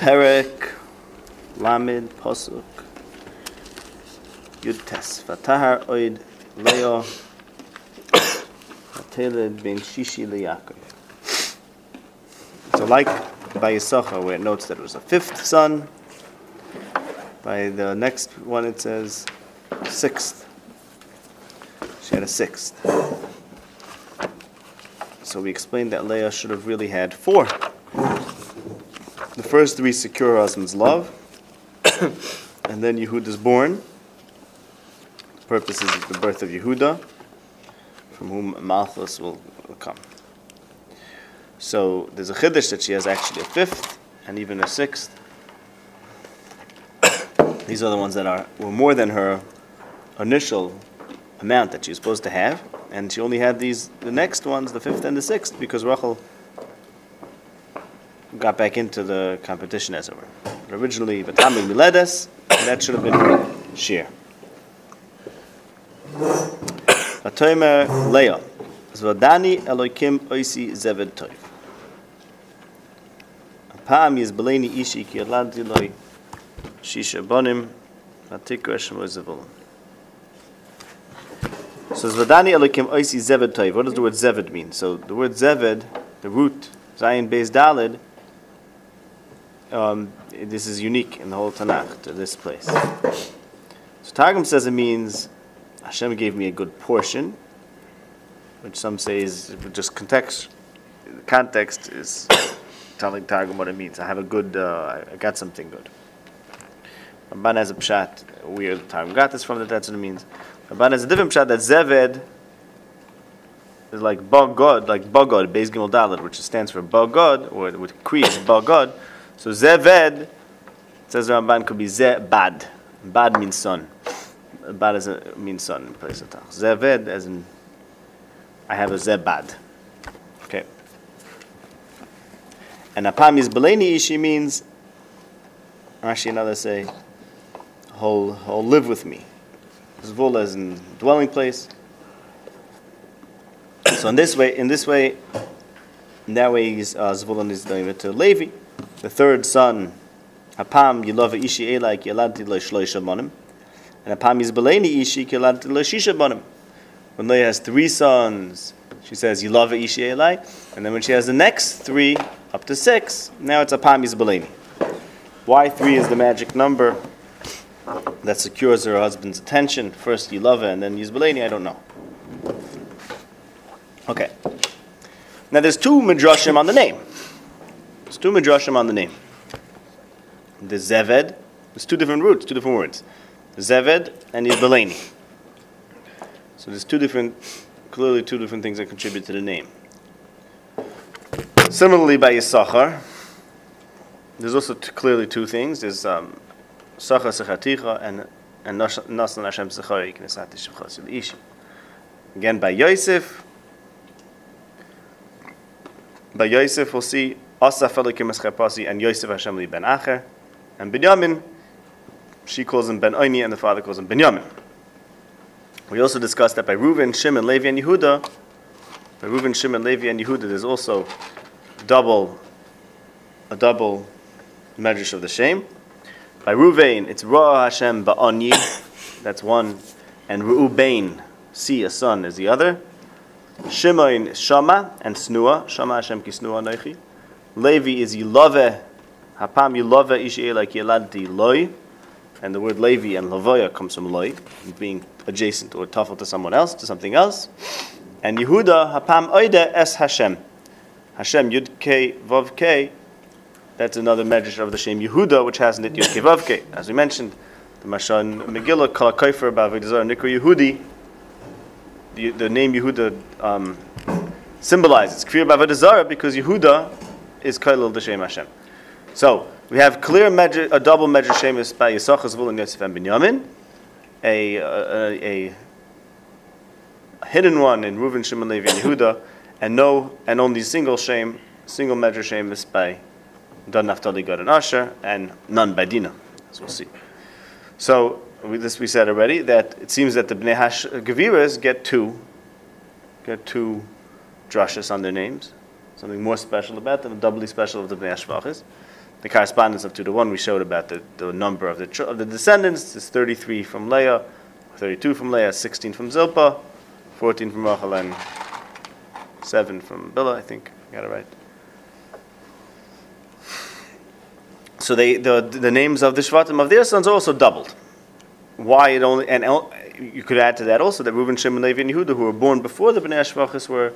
Perek Lamed Posuk Yud Tes Vatahar Oid Leo Vateled Ben Shishi Leyakov. So like by Yisachar where it notes that it was a fifth son, by the next one it says sixth. She had a sixth. So we explained that Leah should have really had four. First three secure husband's love, and then Yehud is born. The purpose is the birth of Yehuda, from whom Malchus will, will come. So there's a chiddush that she has actually a fifth and even a sixth. These are the ones that are were more than her initial amount that she was supposed to have, and she only had these the next ones, the fifth and the sixth, because Rachel got back into the competition, as it were. But originally, Vatami Miledes, that should have been her share. Vatomer Leah, Zvadani Elokim Oisi Zeved Toiv. Apam Yizbaleni Ishi Ki Yadlanti Loi Shisha Bonim Vatikra Shemo. So Zvadani Elokim Oisi Zeved Toiv. What does the word Zeved mean? So the word Zeved, the root, Zayin Beis Dalid, um, this is unique in the whole Tanakh to this place. So Targum says it means Hashem gave me a good portion, which some say is just context. The context is telling Targum what it means. I have a good, uh, I got something good. Ramban has a pshat, weird Targum got this from, that that's what it means. Ramban has a different pshat that Zeved is like Bogod, like Bogod, Beis Gimel Dalet, which stands for Bogod, or with Kri is Bogod. So Zeved, says Ramban, could be Zebad. Bad means son. Bad is a, means son in place of Tach. Zeved, as in, I have a Zebad. Okay. And Apam is Beleni Ishi means, actually another say, he'll, live with me. Zvul as in dwelling place. So in this way, in this way, that way, he's, uh, Zvulun is doing it to Levi. The third son, Hapam Yilova Ishi Elai Yalanti Lo Shloisha Monim. And Hapam Yizbaleni Ishi Yalanti Lo Shisha Monim. When Leah has three sons, she says Yilova Ishi Elai. And then when she has the next three, up to six, now it's Hapam Yizbaleni. Why three is the magic number that secures her husband's attention? First Yilova and then Yizbaleni, I don't know. Okay. Now there's two midrashim on the name. There's two midrashim on the name. The Zeved, there's two different roots, two different words. Zeved and Yizbaleni. So there's two different, clearly two different things that contribute to the name. Similarly, by Yisachar, there's also t- clearly two things. There's um, Sacha Sechaticha and and Nasan Hashem Sechari Knesati Shevchas Ishi. Again, by Yosef, by Yosef we'll see Asaf Elikim Eschepasi and Yosef Hashem Li Ben Acher. And Binyamin, she calls him Ben Oini and the father calls him Binyamin. We also discussed that by Reuven, Shimon, Levi, and Yehuda, by Reuven, Shimon, Levi, and Yehuda, there's also double, a double measure of the shame. By Reuven, it's Ra Hashem Ba'ani, that's one, and Reuben, see a son, is the other. Shimon Shama and Snua, Shama Hashem ki Snua Noichi. Levi is Yilove, Hapam Yilove Ishi like Yeladti Loi, and the word Levi and Lavoya comes from Loi, being adjacent or tafel to someone else, to something else. And Yehuda, Hapam Oide Es Hashem. Hashem Yud K K, that's another measure of the Shem Yehuda, which has in it Yud K K. As we mentioned, the Mashan Megillah, Kala Kaifer, Bavaydazar, Nikra Yehudi, the, the name Yehuda um, symbolizes Kfir Bavaydazar because Yehuda is Kailal the Shem Hashem. So we have clear measure, a double measure Shemus by Yisachar, Zvul, and Yosef and Binyamin, a, a, a, hidden one in Reuven, Shimon, Levi, and Yehuda, and no, and only single shame, single measure Shemus by Dan, Naphtali, Gad, and Asher, and none by Dina, as we'll see. So we, this we said already that it seems that the Bnei Hash Gaviras get two, get two drushes on their names something more special about them, doubly special of the Bnei Ashvachis. the correspondence of two to one. We showed about the, the number of the of the descendants. is 33 from Leah, 32 from Leah, 16 from Zilpah, 14 from Rachel, and seven from Bilhah. I think I got it right. So they the the names of the Shvatim of their sons also doubled. Why it only and you could add to that also that Reuben, Shimon, Levi, and Yehuda, who were born before the Bnei Shvachis, were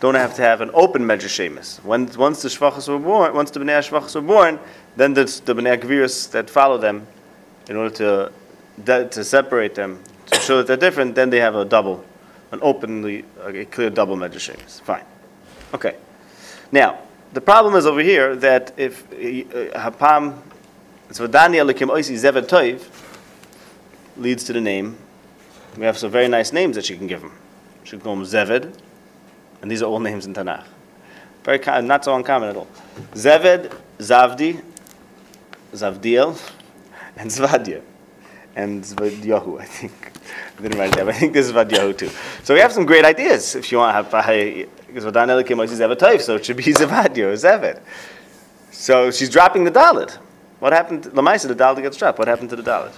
don't have to have an open Medrash Shemus. When once the Shvachis were born, once the Bnei Shvachis were born, then the the Bnei Gvirus that follow them, in order to to separate them to show that they're different, then they have a double, an openly a clear double Medrash Shemus. Fine, okay. Now the problem is over here that if uh, Hapam, so Daniel Likim Oisi Zevet Toiv leads to the name. We have some very nice names that she can give him. She can call him Zeved, and these are all names in Tanakh. Very not so uncommon at all. Zeved, Zavdi, Zavdiel, and Zvadia, and Zvadyahu, I think. I didn't write it down, I think this is Zvadyahu too. So we have some great ideas if you want to have because Vadan Zeved Toiv, so it should be Zevadyo, Zeved. So she's dropping the Dalit. What happened? Lamaisa, the Dalit gets dropped. What happened to the Dalit?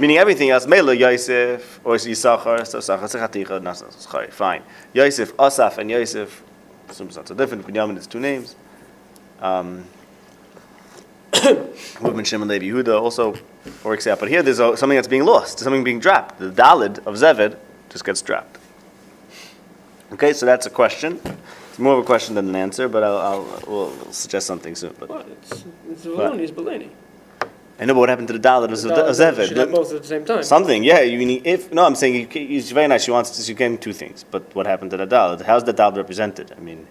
Meaning everything else, Mela, Yosef, or Yisachar, so Sachar, Nasachar, fine. Yosef, Asaf, and Yosef, some sorts of different. Binyamin is two names. Um, Movement Shimon Levi Yehuda also works out. But here there's a, something that's being lost, something being dropped. The Dalid of Zeved just gets dropped. Okay, so that's a question. It's more of a question than an answer, but I'll, I'll we'll, we'll suggest something soon. But What? It's, it's Valoni, it's Beleni. I know, but what happened to the Dalid of The Daled Zeved? Should have both at the same time. Something, yeah. You need if no, I'm saying it's very nice. She wants to, you can two things, but what happened to the Dalid? How's the Dalid represented? I mean,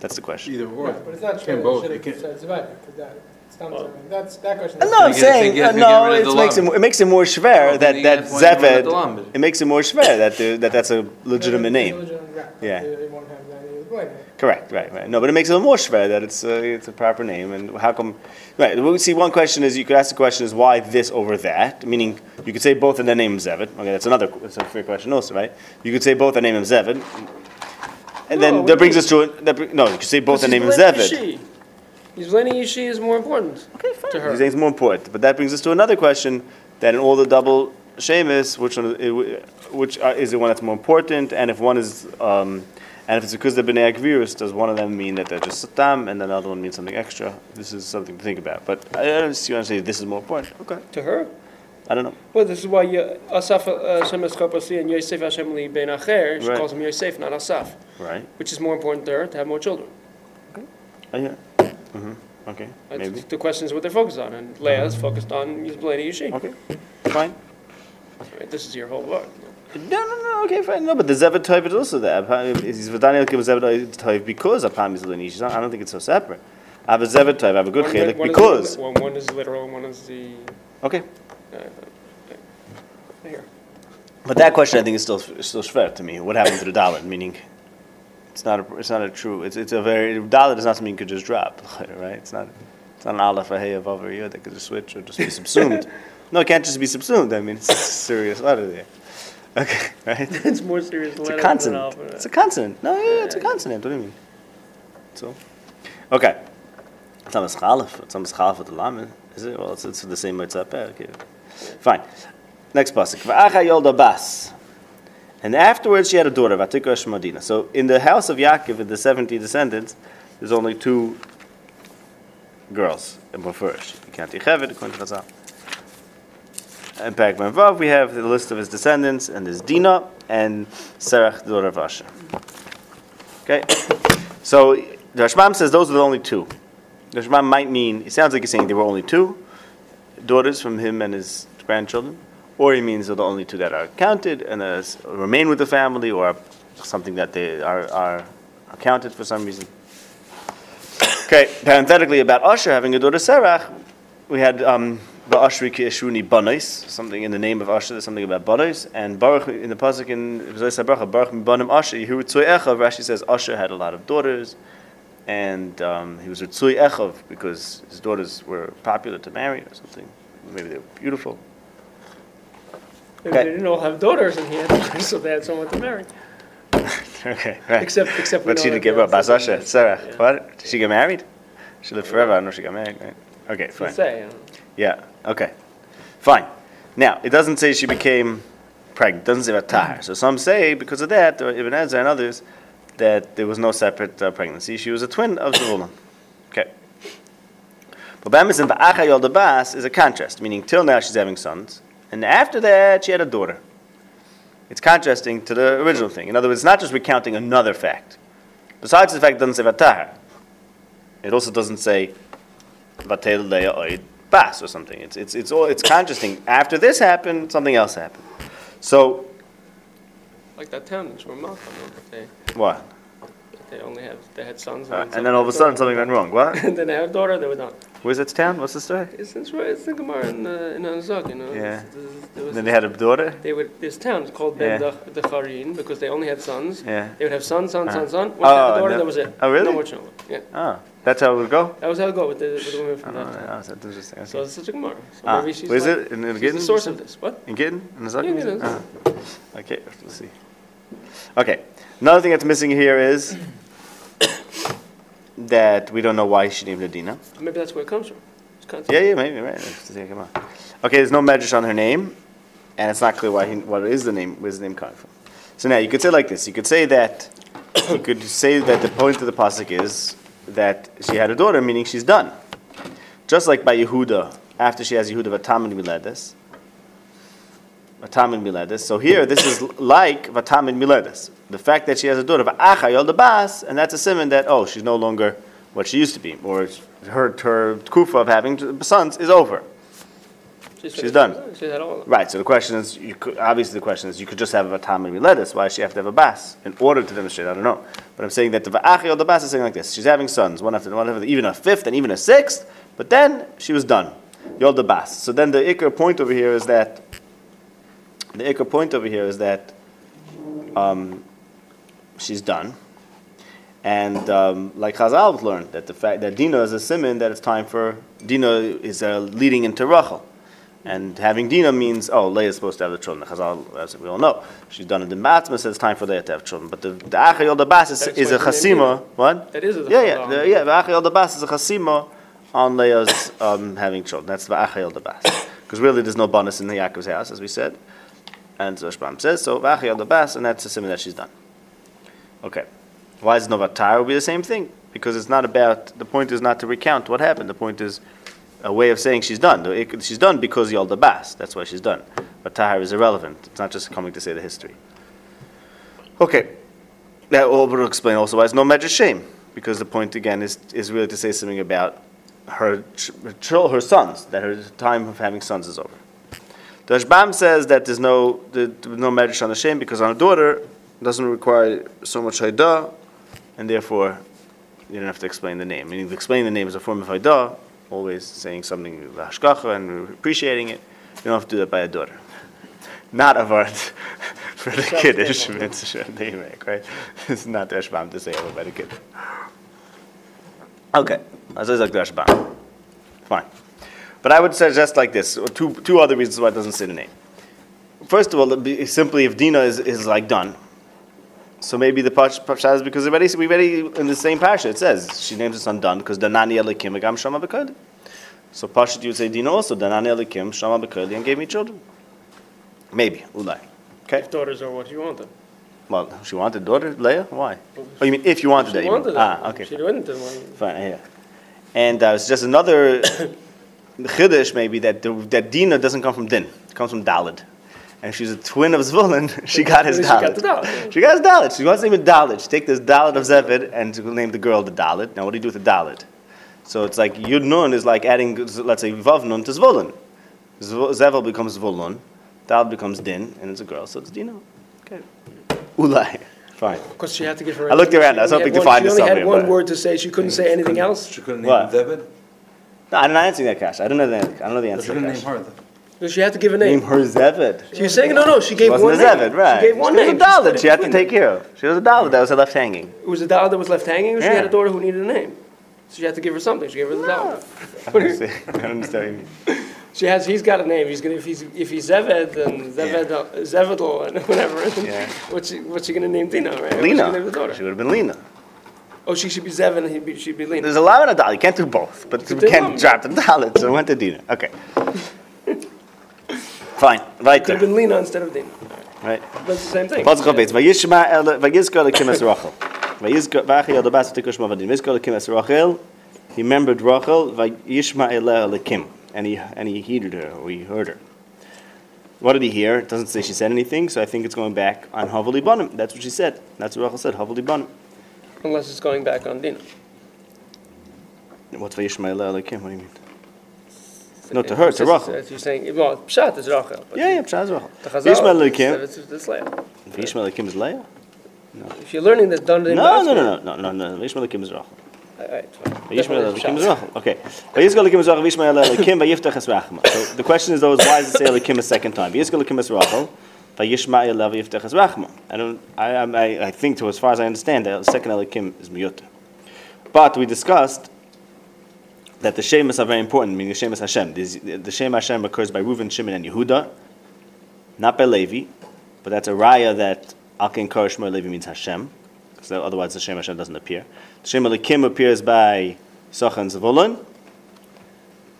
that's the question. Either or. Yeah, but it's not Can't true, both. should You have can't- said Zvad, because that, it's not, Well- that's, that question. Uh, is- No, I'm saying think- you have uh, no. It makes it it makes it more schwer Well, that that have to get rid of the Zeved. It makes it more schwer that the, that that's a legitimate name. legitimate Yeah. They won't have that either way. Correct, right, right. No, but it makes it a little more schwer that it's a, it's a proper name. And how come? Right. We see one question is you could ask the question is why this over that? Meaning you could say both in the name of Zeved. Okay, that's another that's a fair question also, right? You could say both the name of Zeved. And No, then that brings us to a, that, no. You could say both the name of he's Beleni Zeved. Yishi. He's Beleni Yishi is more important Okay, fine. to her. He's saying it's more important. But that brings us to another question: that in all the double shemus, which one, which uh, is the one that's more important? And if one is, um, and if it's because they're bnei agvirus, does one of them mean that they're just satam, and the other one means something extra? This is something to think about. But I don't see you want to say this is more important. Okay, To her? I don't know. Well, this is why you- Asaf uh, Hashem Eskapasi and Yosef Hashem Li Ben Acher, she calls him Yosef, not Asaf, Right? which is more important to her to have more children. Oh, yeah. Mm-hmm. Okay. That's Maybe. The question is what they're focused on, and Leah is focused on He's Beleni Yishi. Okay. Fine. Right, this is your whole word. No, no, no. Okay, fine. No, but the Zeved Toiv is also there. Is Daniel gives Zeved Toiv because Apam is Lenish. I don't think it's so separate. I have a Zeved Toiv. I have a good chelik because. One, one is literal, and one is the. Okay. Uh, here. But that question, I think, is still still schwer to me. What happened to the Dalit? Meaning, it's not a it's not a true. It's it's a very Dalit is not something you could just drop, right? It's not it's not an aleph a hey of over here that could just switch or just be subsumed. no, it can't just be subsumed. I mean, it's a serious letter there. Okay, right? it's more serious It's a an consonant. It's a consonant. No, yeah, it's a consonant. What do you mean? So, okay. It's not a schalef. It's not a schalef with the lamed. Is it? Well, it's, it's the same way it's up there. Okay. Fine. Next pasuk. V'acha yolda bas. And afterwards she had a daughter, Vatika Shmadina. So in the house of Yaakov, in the 70 descendants, there's only two girls, and were first. You can't Yechevet, according to Chazal. And Parak Vav, we have the list of his descendants, and there's Dina and Serach, the daughter of Asher. Okay? So the Rashbam says those are the only two. The Rashbam might mean, it sounds like he's saying there were only two daughters from him and his grandchildren, or he means they're the only two that are counted and uh, remain with the family, or something that they are, are accounted for some reason. Okay, parenthetically about Asher having a daughter Serach, we had um, Ba'ashri ki Eshruni Banais, something in the name of Asher, there's something about Banais, and Baruch in the pasuk in HaBracha, Baruch mi Banim Asher, Yehu Tzui Echav, Rashi says Asher had a lot of daughters, and um, he was a Tzui Echav because his daughters were popular to marry or something. Maybe they were beautiful. Maybe Okay. They didn't all have daughters, and he had so they had someone to marry. okay, right. Except, except but she didn't give up. Bas Asher. Sarah. Yeah. What? Did she get married? She lived forever. I don't know if she got married. Right? Okay, fine. say. you know. Yeah. Okay. Fine. Now it doesn't say she became pregnant. It doesn't say about tahar. So some say because of that, or Ibn Ezra and others, that there was no separate uh, pregnancy. She was a twin of Zvulun. Okay. But Bamis and Ba'acha Yolda Bas is a contrast, meaning till now she's having sons, and after that she had a daughter. It's contrasting to the original thing. In other words, it's not just recounting another fact. Besides the fact it doesn't say Vatahar, it also doesn't say Vatel Leia Oid Bas or something. It's, it's, it's, all, it's contrasting. After this happened, something else happened. So, Like that town in Shmuel they, what? they only have, they had sons. Uh, and then all of a sudden something went wrong. What? And then they had a daughter, they were done. That town? What's the story? It's, right, it's the Gemara in, uh, in Anzog, you know. Yeah. It's- it's- there was Then they had a daughter? They would, this town is called Yeah. The Decharin because they only had sons. Yeah. They would have son, son, son, Uh-huh. son. Once Oh, they had a daughter, no- that was it. oh, really? No more children. Yeah. Oh, that's how it would go? That was how it would go with the, with the women Oh, from that town. that's interesting. So Okay. it's such a Gemara. So Ah, maybe she's like, it? In, in she's the source of this. What? In Gittin? In the Yeah, Gittin. Ah. Okay, let's see. Okay, another thing that's missing here is that we don't know why she named her Dina. Maybe that's where it comes from. Yeah, yeah, maybe, right. Let's come on. Okay, there's no medrash on her name, and it's not clear why he, what is the name, where's the name coming from. So now you could say like this. You could say that you could say that the point of the pasuk is that she had a daughter, meaning she's done. Just like by Yehuda, after she has Yehuda Vatamin Miledes. Vatamin Miledes. So here, this is like Vatamin Miledes. The fact that she has a daughter, Va'acha Yolda Bas, and that's a simon that, oh, she's no longer what she used to be, or her, her kufa of having sons is over. She's done. She's had all of them. Right. So the question is, you could, obviously the question is, you could just have a tam and miledis. Why does she have to have a bas in order to demonstrate? I don't know. But I'm saying that the va'achi or the bas is saying like this: she's having sons, one after one after even a fifth and even a sixth. But then she was done. Yod the bas. So then the ikar point over here is that the ikar point over here is that um, she's done. And um, like Chazal learned that the fact that Dina is a simon that it's time for Dina is uh, leading into Rachel. And having Dina means, oh, Leah is supposed to have the children. Chazal, as we all know, she's done it in Matzma, says it's time for Leah to have children. But the, the Achayol the Bas is, is a chasima. What? That is a Yeah, yeah, the, yeah. The Achayol the Bas is a chasima on Leah's um, having children. That's the Achayol the Bas. Because really there's no bonus in the Yaakov's house, as we said. And so Shbam says, so Achayol the Bas, and that's a simon that she's done. Okay. Why is Novatar will be the same thing? Because it's not about, the point is not to recount what happened. The point is a way of saying she's done. She's done because Yalda Bas. That's why she's done. But Tahar is irrelevant. It's not just coming to say the history. Okay. That will explain also why it's no measure shame. Because the point again is, is really to say something about her, her, her sons, that her time of having sons is over. The Rashbam says that there's no, there- there's no measure on the shame because on a daughter doesn't require so much haidah, and therefore you don't have to explain the name. Meaning, explaining the name is a form of haidah, always saying something hashkacha and appreciating it. You don't have to do that by a daughter. Not a word for the kiddush mitzvah right? It's not the Rashbam to say it by the kid. Okay, that's like the Rashbam. Fine. But I would suggest like this: two two other reasons why it doesn't say the name. First of all, be simply if Dina is, is like done, so maybe the pash Pasha is because already we already in the same parsha it says she names her son Dan because Danani Elikim Agam Shama Bekodi. So Pasha you would say Dina also Danani Elikim Shama Bekodi and gave me children. Maybe ulai. Okay. If daughters are what you want them. Well, she wanted daughter Leah. Why? Oh, you mean if you wanted She that? you mean. wanted Ah, okay. She didn't. then why- Fine, yeah. And uh, it's just another chiddush, maybe that the, that Dina doesn't come from Din; it comes from Dalid. And she's a twin of Zvulun. She got his She Dalid. got the Dalit. She got his Dalid. She wants to name it Dalid. She take this Dalid of Zeved and to name the girl the Dalid. Now, what do you do with the Dalid? So it's like Yud Nun is like adding, let's say, Vav Nun to Zvulun. Zv- Zevel becomes Zvulun, Dalid becomes Din, and it's a girl, so it's Dina. Okay. Ulai. Fine. Because she had to give her. I looked around, I was hoping to find this She only had one word to say. She couldn't say anything else. She couldn't name What? David? No, I'm not answering that, Cash. I don't know the, I don't know the answer. to that, name Kash. her. She had to give a Name name. her Zeved. She was saying no, no. She gave She wasn't one a name. Zeved, right. She gave one she name. was a split She had to take care of. She was a Dalit that was left hanging. It was a Dalit that was left hanging, or she had a daughter who needed a name. So she had to give her something. She gave her the Dalit. I don't understand. I don't understand what you mean. She has. He's got a name. He's gonna. If he's if he's Zeved, then Zeved, uh, Zevedel, and whatever. Yeah. What's she, what's she gonna name Dina? Right? What's she gonna name the daughter? She would have been Lena. Oh, she should be Zevin and he'd be, she'd be Lina. There's a lam and a dal. You can't do both, but you can't lam. drop the dalit. So I went to Dina. Okay. Fine. Right Could have there. been Lina instead of Dina. Right. That's the same thing. Pasuk. Vayishma el vayizkar lekim es Rachel. Vayizkar vachi el dabas tikush mavadim. Vayizkar lekim es Rachel. He remembered Rachel. Vayishma el lekim. And he and he heeded her or he heard her. What did he hear? It doesn't say she said anything, so I think it's going back on Havali Banim. That's what she said. That's what Rachel said. Havali Banim. Unless it's going back on Dina. What's Vayishma el? What do you mean? No, to her, to Rachel. As you're saying, well, Pshat is Rachel. Yeah, yeah, Pshaz Rachel. The Chazal, Vayishma lekim. it's- it's Leah. Vayishma lekim is Leah. If you're learning this, done No, no, no, no, no, no, no. Is Rachel. Vayishmael Elikim is Rachel. Okay. Vayizkal Elikim is Rachel. Vayishmael Elikim. Vayiftach es Rachma. So the question is, though, is why does it say Elikim a second time? I don't. I, I, I think, to as far as I understand, the second Elikim is Miyut. But we discussed that the Shemus are very important, meaning the Shemus Hashem. These- The Shem Hashem occurs by Reuven, Shimon, and Yehuda, not by Levi, but that's a raya that Alkin Kor Levi means Hashem, because otherwise the Shem Hashem doesn't appear. The Shem Elikim appears by Sach and Zavulun,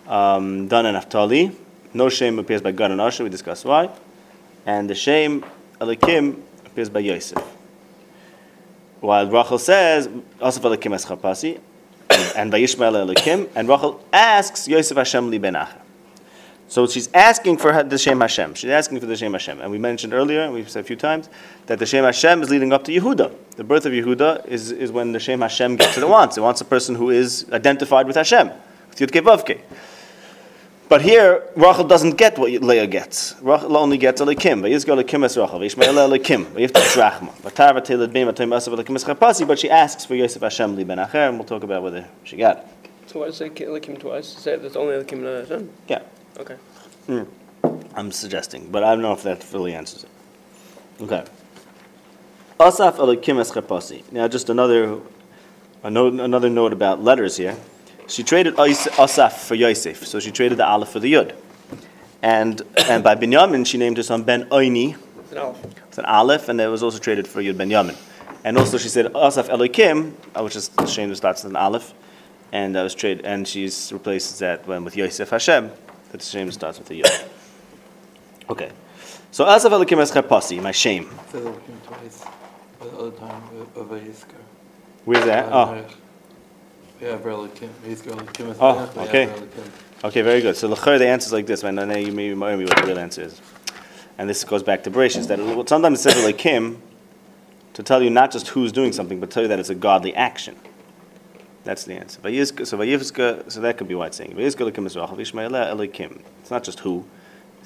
um, Dan and Naphtali. No Shem appears by Gad and Asher, we discussed why. And the Shem Elikim appears by Yosef. While Rachel says, Asaf Elikim es Chapasi, and by Yishmael Elikim, and Rachel asks Yosef Hashem li benacha. So she's asking for the Shem Hashem. She's asking for the Shem Hashem. And we mentioned earlier, and we've said a few times, that the Shem Hashem is leading up to Yehuda. The birth of Yehuda is, is when the Shem Hashem gets what it wants. It wants a person who is identified with Hashem, with Yud Vavke. But here, Rachel doesn't get what Leah gets. Rachel only gets Elikim. Vayizgo Elikim es Rachel. Vayishmael Elikim. Vayiftach Rachma. Vatar v'teled beim v'toim asav Elikim es Chapasi. But she asks for Yosef Hashem li ben Acher, and we'll talk about whether she got it. So why does it say Elikim twice? Say there's only Elikim and Hashem? Yeah. Okay. Hmm. I'm suggesting, but I don't know if that fully answers it. Okay. Asaf Elikim es Chapasi. Now, just another, a note, another note about letters here. She traded Ais- Asaf for Yosef, so she traded the Aleph for the Yud. And, and by Binyamin, she named her son Ben Oini, It's an Aleph. it's an Aleph, and it was also traded for Yud Ben Yamin. And also she said Asaf Elikim, uh, which is the shame that starts with an Aleph, and that was trade, and she's replaces that when with Yosef Hashem, that the shame starts with the Yud. Okay, so Asaf Elikim es Chapasi, my shame. says Elikim twice, but the other time uh, of Vayiskar. Where's that? Oh, Yeah, Elikim. Vayiskar Elikim is Oh, okay. Okay, very good. So the the answer is like this, man. And then you maybe remind me what the real answer is. And this goes back to Bereshit, that it- sometimes it says Elikim to tell you not just who's doing something, but tell you that it's a godly action. That's the answer. So so that could be why it's saying Vayizka Elikim is Rachel Vishmael Elikim. It's not just who.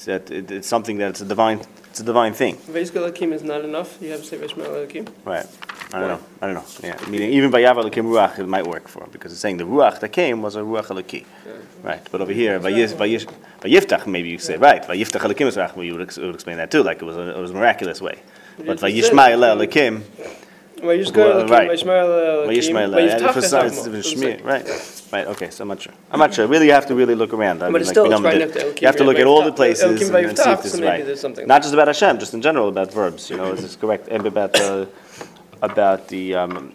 It's that it, it's something that it's a divine. It's a divine thing. Vayizka Elikim is not enough. You have to say Vishmael Elikim. Right. I don't Why? know. I don't know. Yeah. Meaning even by Yav Elikim Ruach it might work for him because it's saying the Ruach that came was a Ruach Eliki. Right. But over here, Vayiftach, maybe you say right. Vayiftach Elikim is Rachel. You would, explain that too, like it was a, it was a miraculous way. But It just Vayishmael says- Elikim. Vayizka Well, right. Vayishmael Elikim, Vayishmael. Vayiftach If it's Esavmo. if it's Doesn't Shmi- say. Right. Right. Okay. So I'm not sure. I'm not sure. Really, you have to really look around. I But mean, it's like still- we right next to You have to look at all the places and, and see if this is right. Not just about Hashem, just in general about verbs. You know, is this correct? And about the about the um,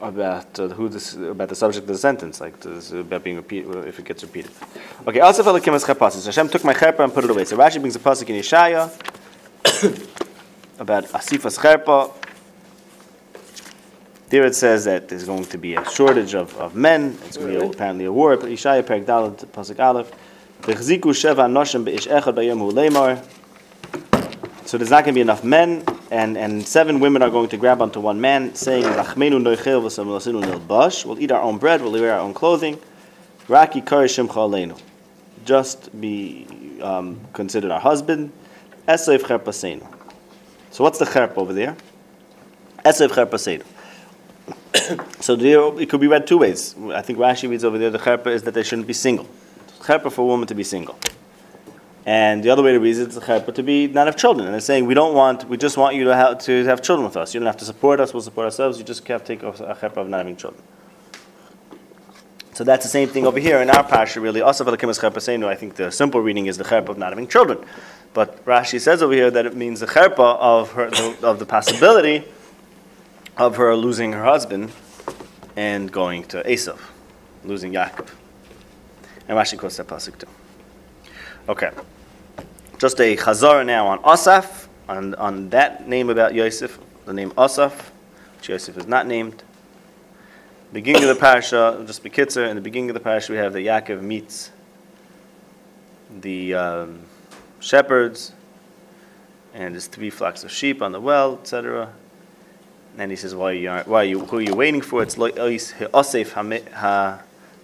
about uh, who this about the subject of the sentence, like this, about being repeated if it gets repeated. Okay, also for the kimas chapasis. Hashem took my cherpa and put it away. So Rashi brings a pasuk in Yeshaya about asifas cherpa. There it says that there's going to be a shortage of, of men. It's going to be apparently a war. Perek Dalet pasuk Aleph. V'chziku sheva noshim be'ish echad bayom hu. So there's not going to be enough men, and, and seven women are going to grab onto one man, saying, "Rachmenu noichel v'sam lasinu nilbash." We'll eat our own bread. We'll wear our own clothing. Raki karishim chaleinu. Just be um, considered our husband. Esev cherpaseinu. So what's the cherp over there? Esev cherpaseinu. So there, it could be read two ways. I think Rashi reads over there the cherpa is that they shouldn't be single. Cherpa for a woman to be single. And the other way to read it is the cherpa to be not have children. And it's saying we don't want, we just want you to have to have children with us. You don't have to support us. We'll support ourselves. You just have to take a cherpa of not having children. So that's the same thing over here in our parsha. Really. I think the simple reading is the cherpa of not having children. But Rashi says over here that it means the cherpa of her, the, of the possibility of her losing her husband and going to Esav, losing Yaakov. And Rashi quotes that pasuk too. Okay, just a chazar now on Asaf, on, on that name about Yosef, the name Asaf, which Yosef is not named. Beginning of the parasha, just bekitzer, in the beginning of the parasha we have that Yaakov meets the um, shepherds and there's three flocks of sheep on the well, etc. And he says, "Why are you? Why are you? Who are you waiting for?" It's like oh, Osef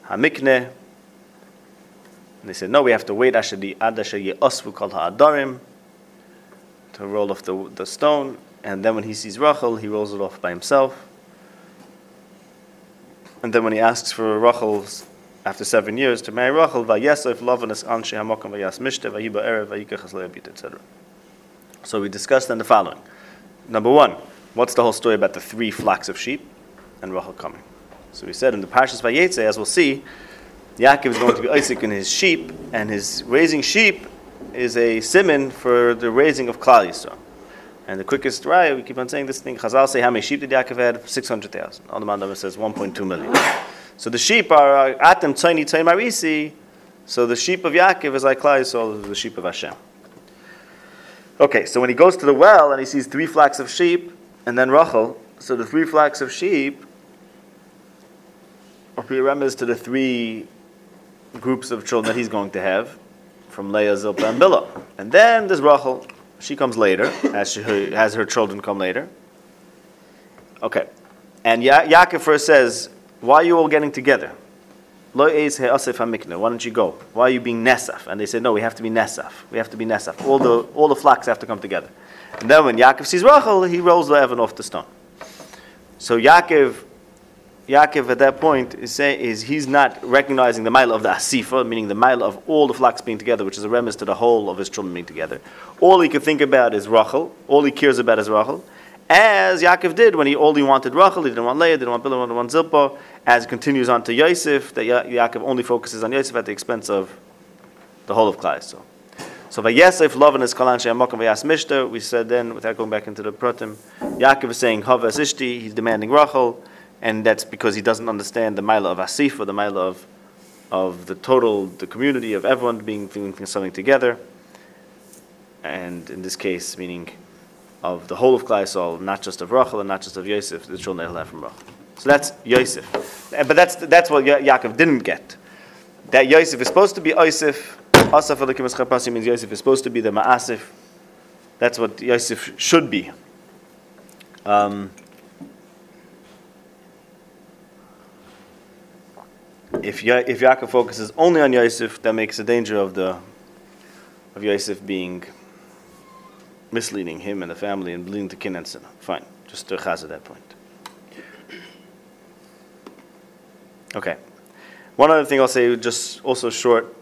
Hamikne. And they said, "No, we have to wait. Ashadi Adasha Osvu called Ha'adarim to roll off the the stone." And then when he sees Rachel, he rolls it off by himself. And then when he asks for Rachel's after seven years to marry Rachel, Vayesef Lavanas Anshe Hamokim Vayas Mishte Vayiba Erev Vayikachas Leabit, etc. So we discussed then the following. Number one, what's the whole story about the three flocks of sheep and Rachel coming? So we said in the Parshas Vayetze, as we'll see, Yaakov is going to be Isaac and his sheep, and his raising sheep is a simon for the raising of Klal Yisrael. And the quickest right, we keep on saying this thing. Chazal say how many sheep did Yaakov have? Six hundred thousand. All the Mandama says one point two million. So the sheep are uh, at them tiny tiny marisi. So the sheep of Yaakov is like Klal Yisrael, the sheep of Hashem. Okay, so when he goes to the well and he sees three flocks of sheep and then Rachel, so the three flocks of sheep are remembers to the three groups of children that he's going to have from Leah, Zilpah, and Bilhah. And then there's Rachel. She comes later, as she her children come later. Okay. And ya- Yaakov first says, Why are you all getting together? Why don't you go? Why are you being nesaf? And they said, no, we have to be nesaf. We have to be nesaf. All the all the flocks have to come together. And then when Yaakov sees Rachel, he rolls the Evan off the stone. So Yaakov, Yaakov at that point is saying is he's not recognizing the mile of the asifa, meaning the mile of all the flocks being together, which is a remiss to the whole of his children being together. All he could think about is Rachel. All he cares about is Rachel. As Yaakov did when he only wanted Rachel, he didn't want Leah, didn't want Bilhah, didn't want Zilpah. As it continues on to Yosef, that ya- Yaakov only focuses on Yosef at the expense of the whole of Klal Yisrael. So Vayesef love and his kalan she'amokim vayas mishter. We said then, without going back into the pratim, Yaakov is saying Havas Ishti. He's demanding Rachel, and that's because he doesn't understand the mila of Asif or the mila of of the total, the community of everyone being doing something together. And in this case, meaning of the whole of Klal Yisrael, not just of Rachel and not just of Yosef, the children that he'll have from Rachel. So that's Yosef. But that's, that's what Ya- Yaakov didn't get. That Yosef is supposed to be Yosef. Asaf Elikim Eschapasi means Yosef is supposed to be the Ma'asif. That's what Yosef should be. Um, if, Ya- if Yaakov focuses only on Yosef, that makes a danger of the of Yosef being misleading him and the family and leading to kin. Fine, just to chaz at that point. Okay. One other thing I'll say, just also short,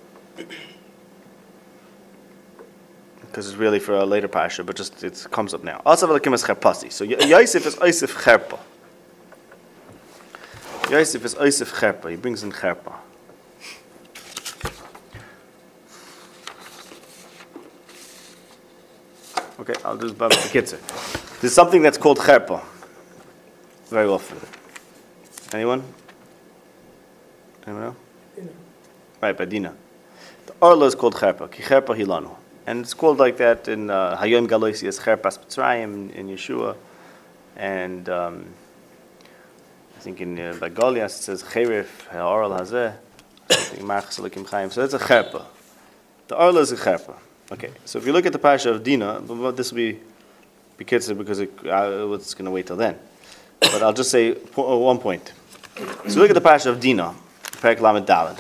because it's really for a later parasha, but just it comes up now. Asav Elikim is cherpasi. So Yosef is Yosef cherpa. Yosef is Yosef cherpa. He brings in cherpa. Okay, I'll do the Bekitzer. There's something that's called cherpa. Very often. Anyone? Anyone know? Right, by Dina. The Orla is called cherpa. Ki cherpa hilanu. And it's called like that in uh, Hayom Galoisi as cherpas Mitzrayim in Yeshua. And um, I think in uh, by Goliath it says cherif ha'oral hazeh. something, Marchas Elokim So it's a cherpa. The Orla is a cherpa. Okay, so if you look at the parasha of Dina, this will be bekitzer because it, uh, it's going to wait till then. But I'll just say po- uh, one point. So look at the parasha of Dina, Perek Lamed Daled.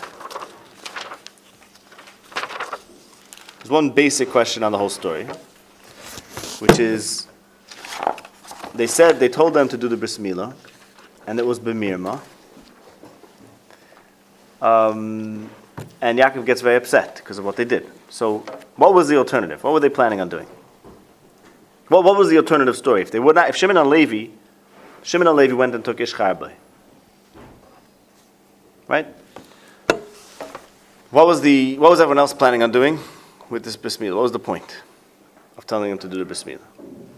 There's one basic question on the whole story, which is they said they told them to do the bris milah, and it was b'mirma. Um, and Yaakov gets very upset because of what they did. So, what was the alternative? What were they planning on doing? What, what was the alternative story? If they would not, if Shimon and Levi, Shimon and Levi went and took Ish right? What was the what was everyone else planning on doing with this bris milah? What was the point of telling them to do the bris milah?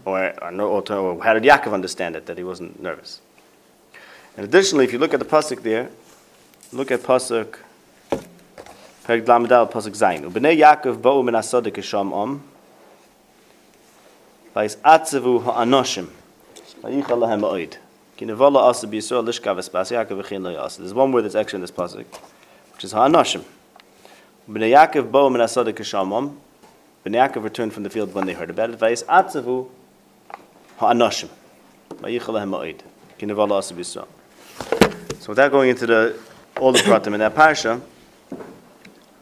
Or, or, no- or, or how did Yaakov understand it, that he wasn't nervous? And additionally, if you look at the pasuk there, look at pasuk Perek Lamadal pasuk Zayin. Ubnei Yaakov ba'u min om. Ha'anoshim. Asa Yaakov. There's one word that's actually in this pasuk, which is ha'anoshim. Ubnei Yaakov ba'u min asadik kisham om. Bnei Yaakov returned from the field when they heard about it. Ha'anoshim. Asa. So without going into the all the pratim in that parsha,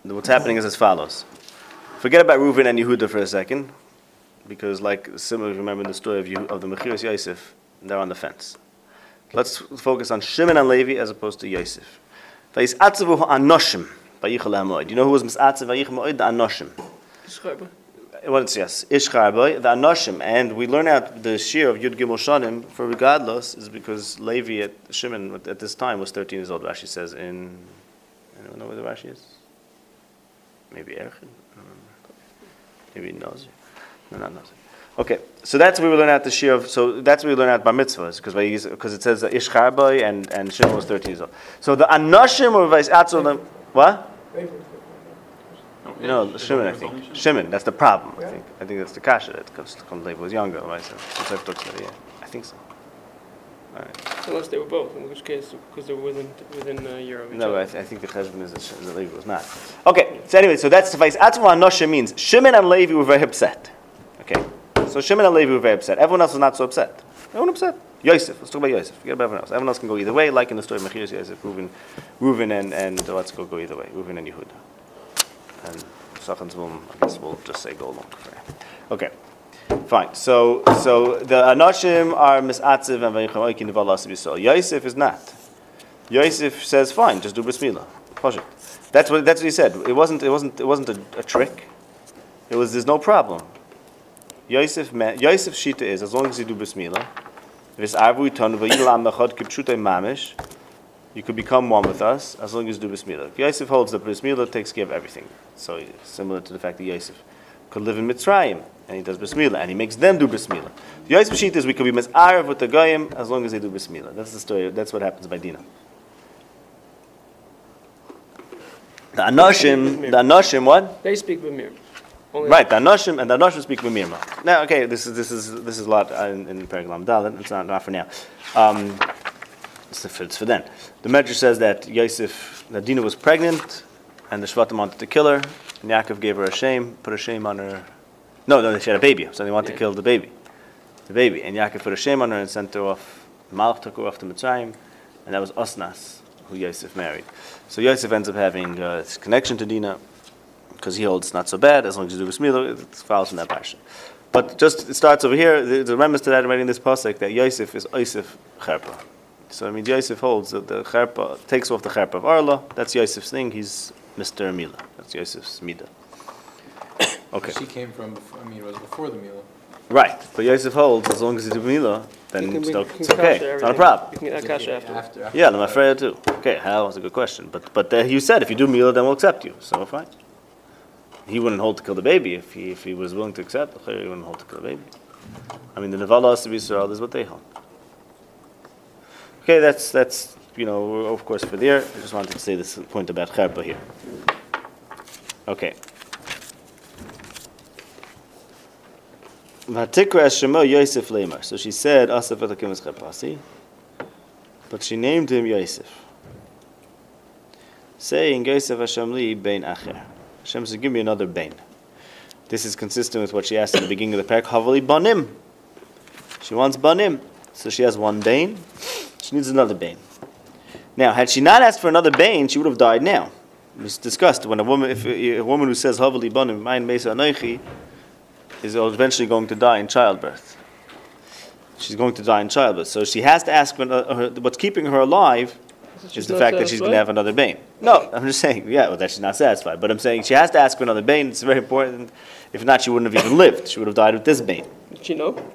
what's happening is as follows. Forget about Reuven and Yehuda for a second, because like similar, remember the story of, Yehu, of the Mechiras Yosef, they're on the fence. Let's focus on Shimon and Levi as opposed to Yosef. Vayis atzavu ha'anoshim vayichal ha'moed. You know who was misatzav vayichal ha'moed? The anoshim. Well, it's yes, Ishchar boy, the Anoshim, and we learn out the shear of Yud Gimel Shanim for regardless is because Levi at Shimon at this time was 13 years old. Rashi says in, anyone know where the Rashi is? Maybe Erchin? Maybe Nazir. No, not Nazir. Okay, so that's where we learn out the shear of. So that's where we learn out bar mitzvahs because it says that Ishchar boy and and Shimon was 13 years old. So the Anashim were Vais Atzol. What? No, Shimon, I think. Shimon, that's the problem, I think. I think that's the kasha that comes comes was younger, right? So. I think so. All right. Unless they were both, in which case, because they were within, within a year of each No, other. I, th- I think the cheshbon is that that Levi was not. Okay, so anyway, so that's suffice. Atzma Nosha means Shimon and Levi were very upset. Okay, so Shimon and Levi were very upset. Everyone else was not so upset. Everyone upset. Yosef, let's talk about Yosef. Forget about everyone else. Everyone else can go either way, like in the story of Mechiras Yosef, Reuven, Reuven and, and uh, let's go go either way, Reuven and Yehuda. And Sachan's I guess we'll just say go along. Okay, fine. So, so the Anoshim are Misatziv and Vayicham Oikin Yisrael. Yosef is not. Yosef says, "Fine, just do bris milah." Pashut. That's what that's what he said. It wasn't it wasn't it wasn't a, a trick. It was there's no problem. Yosef Yosef's shita is as long as you do bris milah. You could become one with us as long as you do. If Yosef holds that bris milah takes care of everything. So similar to the fact that Yosef could live in Mitzrayim and he does bris milah and he makes them do bris milah. The Yosef shita is we could be misarav with the goyim as long as they do bris milah. That's the story. That's what happens by Dinah. The Anoshim, the Anoshim, what? They speak Bamir. Only Right, the Anoshim and the Anoshim speak B'mirma. Now, okay, this is this is this is a lot uh, in, in Periglam Dalet. It's not, not for now. Um, it's, for, it's for then. The Medrash says that Yosef, that Dinah was pregnant, and the Shvatim wanted to kill her, and Yaakov gave her a shame, put a shame on her. No, no, she had a baby, so they wanted to kill the baby, the baby, and Yaakov put a shame on her and sent her off. Malach took her off to Mitzrayim, and that was Osnas, who Yosef married. So Yosef ends up having uh, this connection to Dinah because he holds not so bad as long as you do bris milah, it follows from that passion. But just it starts over here. The, the remembrance to that already in this pasuk that Yosef is Yosef Cherpa. So I mean Yosef holds that the Cherpa takes off the Cherpa of Arla. That's Yosef's thing. He's Mr. Mila. That's Yosef's Mida. Okay, She came from, before, I mean, it was before the Mila. right. But Yosef holds as long as you do Mila, then You can it's, be- no- can it's okay. It's not a everything. problem. You can get kasha after. After, after Yeah, the I'm afraid too. Okay, Hal was a good question, but but uh, you said if you do Mila, then we'll accept you. So fine. He wouldn't hold to kill the baby if he if he was willing to accept. He wouldn't hold to kill the baby. I mean, the Nevala has to be Israel is what they hold. Okay, that's that's you know of course for there. I just wanted to say this point about Cherpa here. Okay. Yosef. So she said. But she named him Yosef. Saying, Yosef Hashem li bein acher. Hashem said, give me another bein. This is consistent with what she asked in the beginning of the parak, Havali banim. She wants banim. So she has one bein. She needs another bein. Now, had she not asked for another bein, she would have died now. It was discussed when a woman, if a, a woman who says Havali banim, mein mesa anoichi, is eventually going to die in childbirth. She's going to die in childbirth. So she has to ask, when, uh, her, what's keeping her alive is the fact that she's going to have another bane. No, I'm just saying, yeah, well, that she's not satisfied. But I'm saying she has to ask for another bane. It's very important. If not, she wouldn't have even lived. She would have died with this bane, Did she know?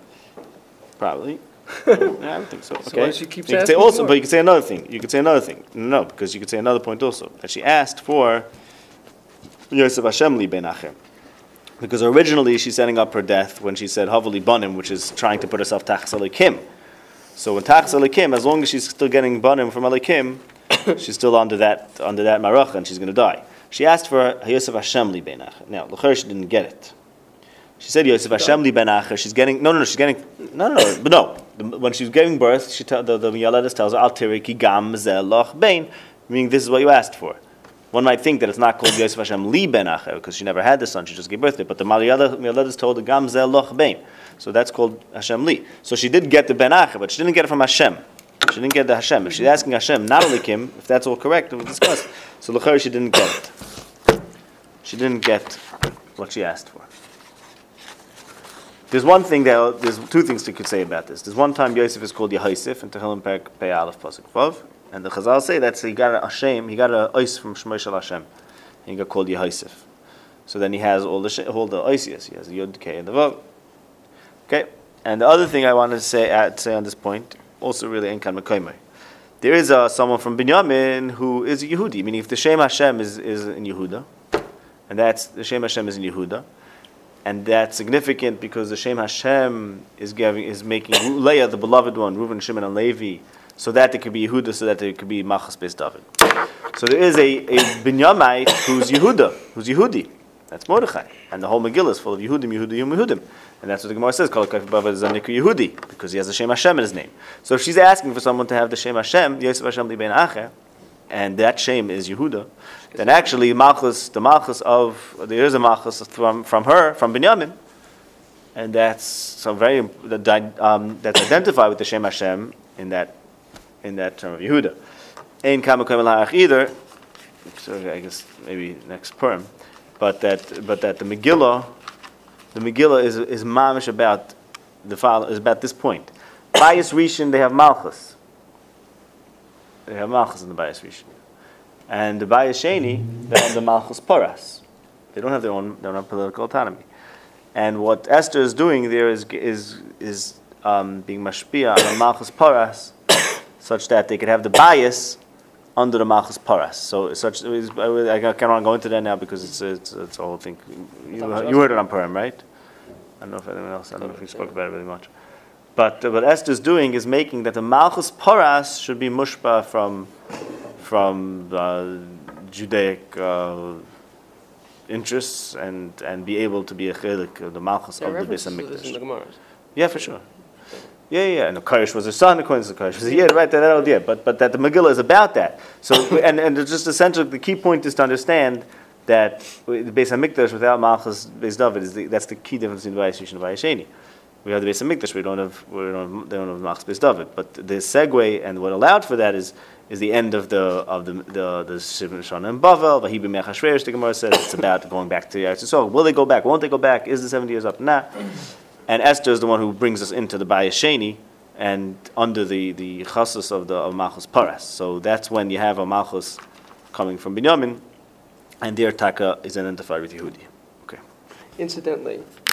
probably. I don't think so. Okay. why she keeps you could say asking also, for but you could say another thing. You could say another thing. No, because you could say another point also that she asked for Yosef Hashem li ben Acher. Because originally she's setting up her death when she said Havali Banim, which is trying to put herself Tachas Elikim. So when Tachas Elikim, as long as she's still getting Banim from Elikim, she's still under that under that Marach and she's going to die. She asked for Yosef Hashem li benach. Now, L'cher she didn't get it. She said Yosef Hashem li benach. She's getting no, no, no. She's getting no, no, no. But no, the, when she was giving birth, she tell, the the tells her Al Tiriki Gam Zeloch Bein, meaning this is what you asked for. One might think that it's not called Yosef Hashem li benach because she never had the son; she just gave birth to it. But the Yaledes told her Gam Zeloch Bein, so that's called Hashem li. So she did get the benach, but she didn't get it from Hashem. She didn't get the Hashem. If she's asking Hashem, not only Kim, if that's all correct, we'll discuss. So L'cher she didn't get it. She didn't get what she asked for. There's one thing that there's two things you could say about this. There's one time Yosef is called Yehoisif in Tehillim Perek Pei Aleph Pasuk Vav, and the Chazal say that he got a Hashem, he got a ois from Shmoy Shel Hashem, and he got called Yehoisif. So then he has all the all the oisias. He has the Yod K and the Vav. Okay, and the other thing I wanted to say at say on this point, also really Enkan Mekoymai. There is uh, someone from Binyamin who is a Yehudi, meaning if the Shem Hashem is, is in Yehuda, and that's the Shem Hashem is in Yehuda, and that's significant because the Shem Hashem is giving is making Leah the beloved one, Reuben, Shimon, and Levi, so that it could be Yehuda, so that it could be Malchus Beis David. So there is a, a Binyamite who's Yehuda, who's Yehudi. That's Mordechai, and the whole Megillah is full of Yehudim, Yehudim, Yehudim, and that's what the Gemara says. Kol Yehudi, because he has the Shem Hashem in his name. So if she's asking for someone to have the Shem Hashem, Yosef Hashem Li Ben Acher, and that Shem is Yehuda, then actually Malchus, the Malchus of there is a Malchus from from her from Binyamin, and that's so very um, that's identified with the Shem Hashem in that in that term of Yehuda. Ein Kamakom either. So I guess maybe next perm, but that but that the Megillah, the Megillah is is mamish about the follow is about this point. Bayis Rishon they have Malchus. They have Malchus in the Bayis Rishon. And the Bayis Sheni, they have the Malchus Paras. They don't have their own, they don't have political autonomy. And what Esther is doing there is is is um, being mashpia on the Malchus Paras, such that they could have the bias under the Malchus Paras. So such I cannot go into that now because it's it's, it's a whole thing. You, you heard it on Purim, right? I don't know if anyone else. I don't know if we spoke about it really much. But uh, what Esther's doing is making that the Malchus Paras should be mushba from from uh, Judaic uh, interests and, and be able to be a chelik of the Malchus of the Beis references to this in the Hamikdash. Yeah, for sure. Yeah, yeah, and the Koresh was a son, according to was a yid, right? That, that idea, but but that the Megillah is about that. So and and it's just essential. The key point is to understand that the Beis Hamikdash without Malchus Beis David is the, that's the key difference between Bayis Rishon and Bayis Sheni. We have the Beis Hamikdash, we don't have we don't have, they don't have Malchus Beis David, but the segue and what allowed for that is is the end of the of the the the Shana and Bavel. The Hebrew Mechashresh, the Gemara says it's about going back to the Eretz Yisrael. Will they go back? Won't they go back? Is the seventy years up? Nah. And Esther is the one who brings us into the Bayis Sheni and under the the chasus of the of Malchus Paras. So that's when you have a Malchus coming from Binyamin, and their taka is identified with Yehudi. Okay. Incidentally,